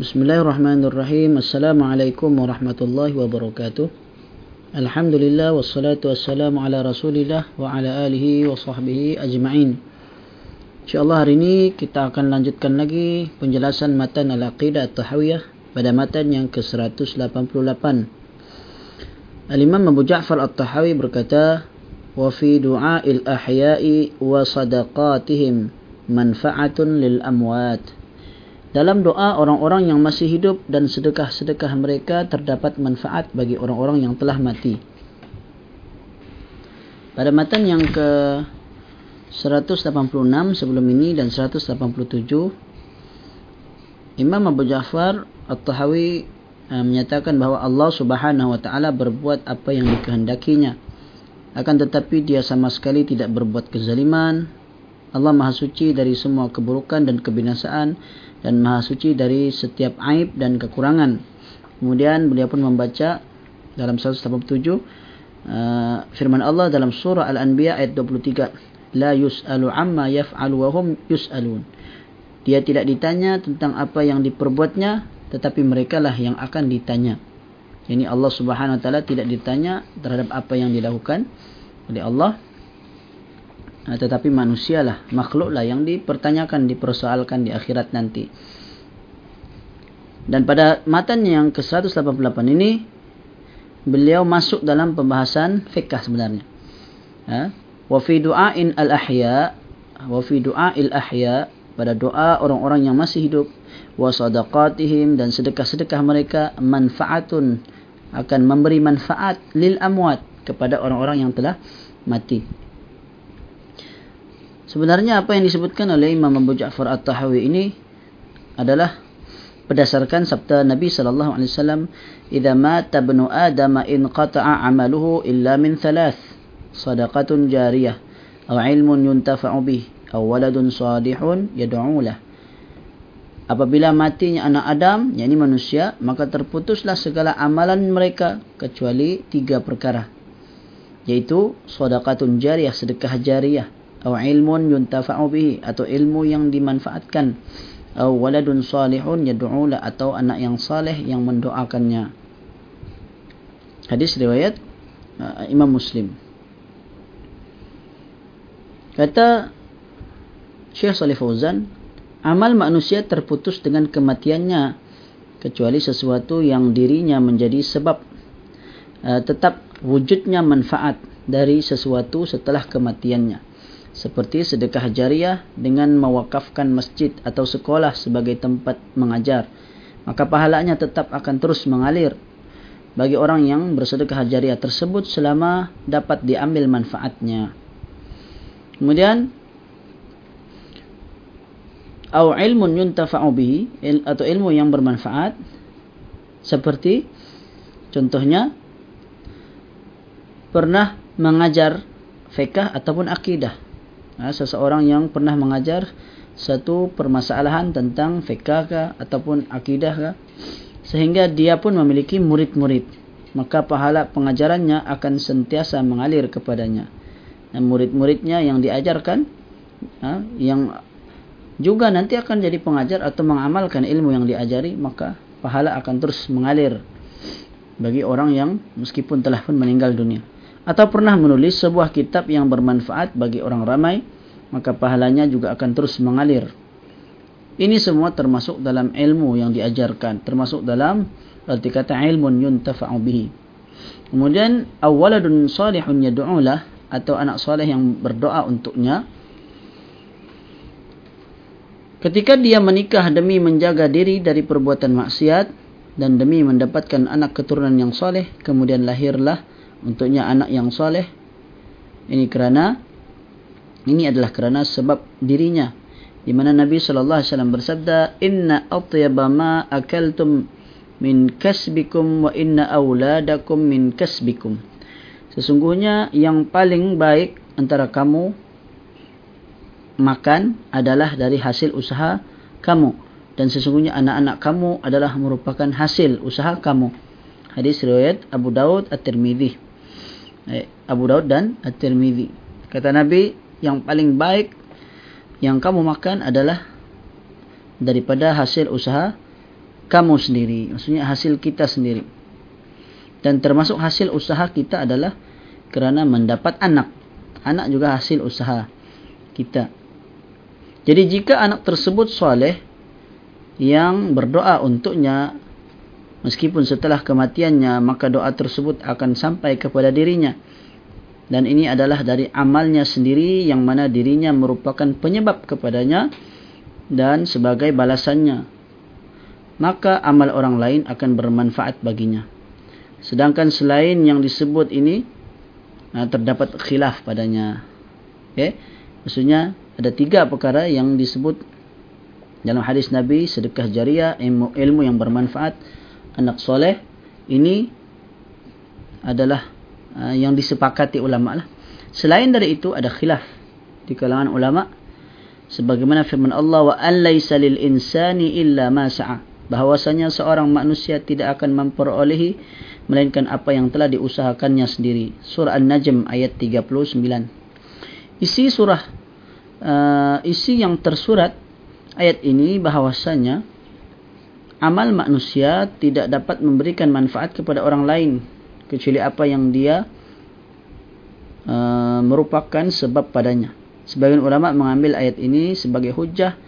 Bismillahirrahmanirrahim. Assalamualaikum warahmatullahi wabarakatuh. Alhamdulillah wassalatu wassalamu ala Rasulillah wa ala alihi wa sahbihi ajma'in. Insyaallah hari ini kita akan lanjutkan lagi penjelasan matan al-aqidah at-tahawiyah pada matan yang ke-188. Al-Imam Abu Ja'far at-Tahawi berkata, "Wa fi du'a'il ahya'i wa sadaqatihim manfa'atun lil amwat." Dalam doa orang-orang yang masih hidup dan sedekah-sedekah mereka terdapat manfaat bagi orang-orang yang telah mati. Pada matan yang ke 186 sebelum ini dan 187 Imam Abu Ja'far At-Tahawi eh, menyatakan bahawa Allah Subhanahu wa taala berbuat apa yang dikehendakinya. Akan tetapi dia sama sekali tidak berbuat kezaliman. Allah Maha Suci dari semua keburukan dan kebinasaan dan maha suci dari setiap aib dan kekurangan. Kemudian beliau pun membaca dalam 187 uh, firman Allah dalam surah Al-Anbiya ayat 23, la yus'alu amma yaf'alu wa hum yus'alun. Dia tidak ditanya tentang apa yang diperbuatnya, tetapi mereka lah yang akan ditanya. Ini Allah Subhanahu wa taala tidak ditanya terhadap apa yang dilakukan oleh Allah, tetapi manusialah, makhluklah yang dipertanyakan, dipersoalkan di akhirat nanti. Dan pada matan yang ke-188 ini, beliau masuk dalam pembahasan fiqah sebenarnya. Ha? Wa fi du'ain al-ahya, wa fi du'ail ahya, pada doa orang-orang yang masih hidup, wa sadaqatihim dan sedekah-sedekah mereka manfaatun akan memberi manfaat lil amwat kepada orang-orang yang telah mati. Sebenarnya apa yang disebutkan oleh Imam Abu Ja'far At-Tahawi ini adalah berdasarkan sabda Nabi sallallahu alaihi wasallam, "Idza mata ibnu Adam in qata'a 'amaluhu illa min thalath: sadaqatun jariyah aw 'ilmun yuntafa'u bih aw waladun salihun yad'u lah." Apabila matinya anak Adam, yakni manusia, maka terputuslah segala amalan mereka kecuali tiga perkara. Yaitu sedekah jariyah, sedekah jariyah atau ilmun yuntafa'u bihi. Atau ilmu yang dimanfaatkan. Atau waladun salihun yad'u la atau anak yang saleh yang mendoakannya. Hadis riwayat uh, Imam Muslim. Kata Syekh Salih Fauzan amal manusia terputus dengan kematiannya kecuali sesuatu yang dirinya menjadi sebab. Uh, tetap wujudnya manfaat dari sesuatu setelah kematiannya seperti sedekah jariah dengan mewakafkan masjid atau sekolah sebagai tempat mengajar maka pahalanya tetap akan terus mengalir. Bagi orang yang bersedekah jariah tersebut selama dapat diambil manfaatnya. Kemudian au ilmun yuntafa'u bihi atau ilmu yang bermanfaat seperti contohnya pernah mengajar fikah ataupun akidah ha, seseorang yang pernah mengajar satu permasalahan tentang fiqh ataupun akidah ke, sehingga dia pun memiliki murid-murid. Maka pahala pengajarannya akan sentiasa mengalir kepadanya. Dan murid-muridnya yang diajarkan ha, yang juga nanti akan jadi pengajar atau mengamalkan ilmu yang diajari maka pahala akan terus mengalir bagi orang yang meskipun telah pun meninggal dunia atau pernah menulis sebuah kitab yang bermanfaat bagi orang ramai, maka pahalanya juga akan terus mengalir. Ini semua termasuk dalam ilmu yang diajarkan, termasuk dalam arti kata ilmun yuntafa'u bihi. Kemudian awaladun salihun yad'ulah atau anak soleh yang berdoa untuknya. Ketika dia menikah demi menjaga diri dari perbuatan maksiat dan demi mendapatkan anak keturunan yang soleh, kemudian lahirlah untuknya anak yang soleh. Ini kerana ini adalah kerana sebab dirinya. Di mana Nabi sallallahu alaihi wasallam bersabda inna atyaba ma akaltum min kasbikum wa inna auladakum min kasbikum. Sesungguhnya yang paling baik antara kamu makan adalah dari hasil usaha kamu. Dan sesungguhnya anak-anak kamu adalah merupakan hasil usaha kamu. Hadis riwayat Abu Daud At-Tirmizi Eh, Abu Daud dan At-Tirmidzi. Kata Nabi, yang paling baik yang kamu makan adalah daripada hasil usaha kamu sendiri. Maksudnya hasil kita sendiri. Dan termasuk hasil usaha kita adalah kerana mendapat anak. Anak juga hasil usaha kita. Jadi jika anak tersebut soleh yang berdoa untuknya meskipun setelah kematiannya maka doa tersebut akan sampai kepada dirinya. Dan ini adalah dari amalnya sendiri yang mana dirinya merupakan penyebab kepadanya dan sebagai balasannya. Maka amal orang lain akan bermanfaat baginya. Sedangkan selain yang disebut ini terdapat khilaf padanya. Okey? Maksudnya ada tiga perkara yang disebut dalam hadis Nabi sedekah jariah ilmu, ilmu yang bermanfaat anak soleh ini adalah uh, yang disepakati ulama lah. Selain dari itu ada khilaf di kalangan ulama sebagaimana firman Allah wa alaysa lil insani illa ma sa'a. Bahwasanya seorang manusia tidak akan memperolehi melainkan apa yang telah diusahakannya sendiri. Surah an-najm ayat 39 isi surah uh, isi yang tersurat ayat ini bahawasanya amal manusia tidak dapat memberikan manfaat kepada orang lain kecuali apa yang dia uh, merupakan sebab padanya. Sebagian ulama mengambil ayat ini sebagai hujah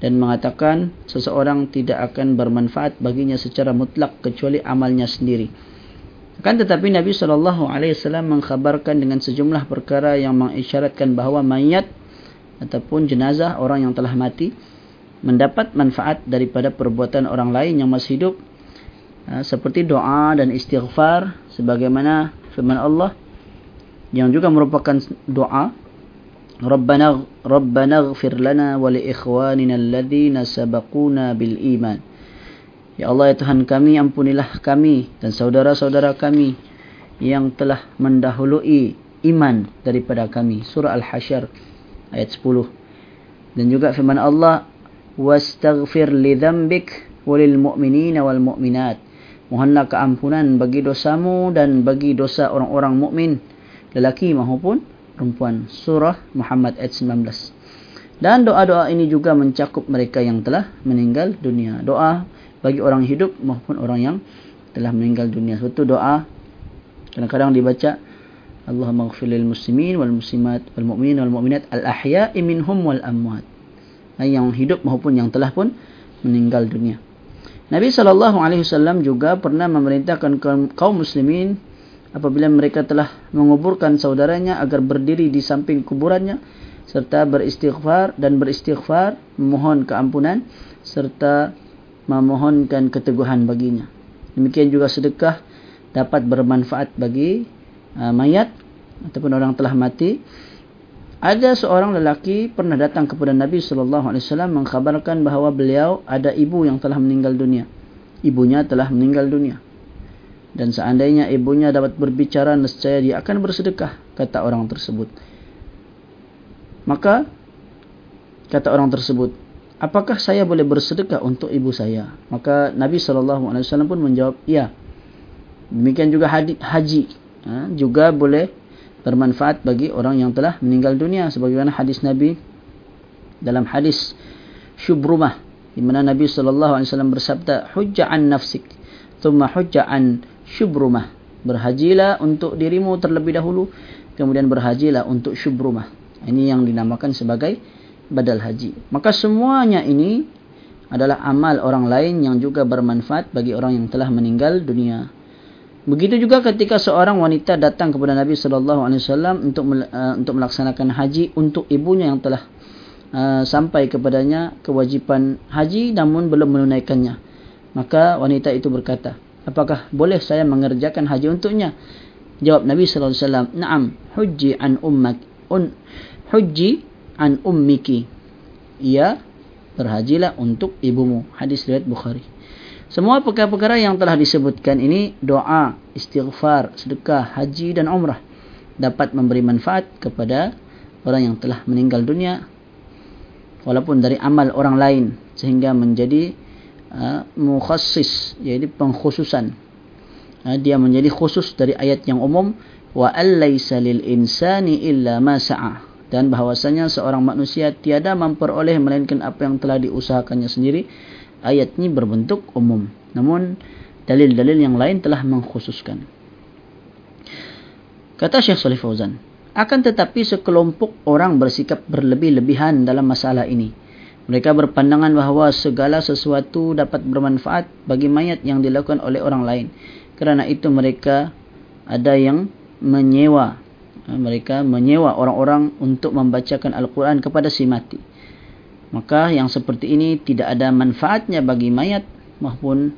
dan mengatakan seseorang tidak akan bermanfaat baginya secara mutlak kecuali amalnya sendiri. Kan tetapi Nabi sallallahu alaihi wasallam mengkhabarkan dengan sejumlah perkara yang mengisyaratkan bahawa mayat ataupun jenazah orang yang telah mati mendapat manfaat daripada perbuatan orang lain yang masih hidup. Ha, seperti doa dan istighfar sebagaimana firman Allah yang juga merupakan doa. Rabbana Rabbana ighfir lana wa li ikhwanina alladhina sabaquna bil iman. Ya Allah ya Tuhan kami ampunilah kami dan saudara-saudara kami yang telah mendahului iman daripada kami. Surah al-hasyr ayat 10 dan juga firman Allah wastaghfir li dhanbik walil mu'minina wal mu'minat. Mohonlah keampunan bagi dosamu dan bagi dosa orang-orang mukmin lelaki maupun perempuan. Surah Muhammad ayat 19 dan doa-doa ini juga mencakup mereka yang telah meninggal dunia. Doa bagi orang hidup maupun orang yang telah meninggal dunia. Suatu doa kadang-kadang dibaca Allahumma ghfir lil muslimin wal muslimat wal mu'minin wal mu'minat al ahya'i minhum wal amwat yang hidup maupun yang telah pun meninggal dunia. Nabi sallallahu alaihi wasallam juga pernah memerintahkan kaum muslimin apabila mereka telah menguburkan saudaranya agar berdiri di samping kuburannya serta beristighfar dan beristighfar memohon keampunan serta memohonkan keteguhan baginya. Demikian juga sedekah dapat bermanfaat bagi uh, mayat ataupun orang telah mati ada seorang lelaki pernah datang kepada Nabi sallallahu alaihi wasallam mengkhabarkan bahawa beliau ada ibu yang telah meninggal dunia. Ibunya telah meninggal dunia. Dan seandainya ibunya dapat berbicara nescaya dia akan bersedekah kata orang tersebut. Maka kata orang tersebut, "Apakah saya boleh bersedekah untuk ibu saya?" Maka Nabi sallallahu alaihi wasallam pun menjawab, "Ya." Demikian juga haji, ha, juga boleh bermanfaat bagi orang yang telah meninggal dunia. Sebagaimana hadis Nabi dalam hadis Syubrumah di mana Nabi sallallahu alaihi wasallam bersabda hujja an nafsik thumma hujja an Syubrumah berhajilah untuk dirimu terlebih dahulu kemudian berhajilah untuk Syubrumah ini yang dinamakan sebagai badal haji. Maka semuanya ini adalah amal orang lain yang juga bermanfaat bagi orang yang telah meninggal dunia Begitu juga ketika seorang wanita datang kepada Nabi sallallahu alaihi wasallam untuk uh, untuk melaksanakan haji untuk ibunya yang telah uh, sampai kepadanya kewajipan haji namun belum menunaikannya. Maka wanita itu berkata, "Apakah boleh saya mengerjakan haji untuknya?" Jawab Nabi sallallahu alaihi wasallam, "Na'am, hujji an ummak un hujji an ummiki." Ia berhajilah untuk ibumu. Hadis riwayat Bukhari. Semua perkara-perkara yang telah disebutkan ini doa, istighfar, sedekah, haji dan umrah dapat memberi manfaat kepada orang yang telah meninggal dunia walaupun dari amal orang lain sehingga menjadi uh, mukhassis yaitu pengkhususan. Uh, dia menjadi khusus dari ayat yang umum wa allaysa lil insani illa ma sa'a. Dan bahwasanya seorang manusia tiada memperoleh melainkan apa yang telah diusahakannya sendiri ayat ini berbentuk umum. Namun dalil-dalil yang lain telah mengkhususkan. Kata Syekh Salih Fauzan, akan tetapi sekelompok orang bersikap berlebih-lebihan dalam masalah ini. Mereka berpandangan bahawa segala sesuatu dapat bermanfaat bagi mayat yang dilakukan oleh orang lain. Kerana itu mereka ada yang menyewa. Mereka menyewa orang-orang untuk membacakan Al-Quran kepada si mati. Maka yang seperti ini tidak ada manfaatnya bagi mayat maupun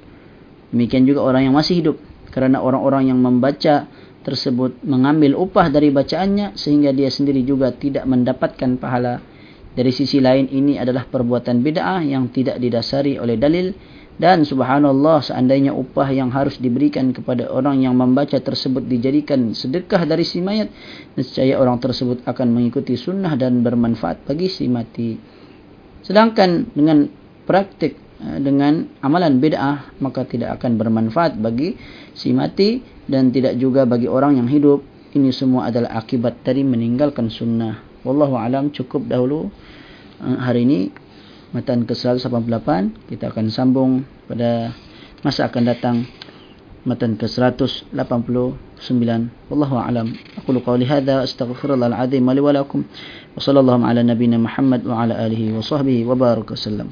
demikian juga orang yang masih hidup. Kerana orang-orang yang membaca tersebut mengambil upah dari bacaannya sehingga dia sendiri juga tidak mendapatkan pahala. Dari sisi lain ini adalah perbuatan bid'ah yang tidak didasari oleh dalil. Dan subhanallah seandainya upah yang harus diberikan kepada orang yang membaca tersebut dijadikan sedekah dari si mayat nescaya orang tersebut akan mengikuti sunnah dan bermanfaat bagi si mati sedangkan dengan praktik eh, dengan amalan bid'ah maka tidak akan bermanfaat bagi si mati dan tidak juga bagi orang yang hidup. Ini semua adalah akibat dari meninggalkan sunnah. Wallahu alam cukup dahulu Eh, hari ini. Matan ke-188 kita akan sambung pada masa akan datang matan ke-189 wallahu alam. Aqulu qawli hadha astaghfirullah al-azim li wa lakum wa sallallahu ala nabiyyina muhammad wa ala alihi wa sahbihi wa baraka sallam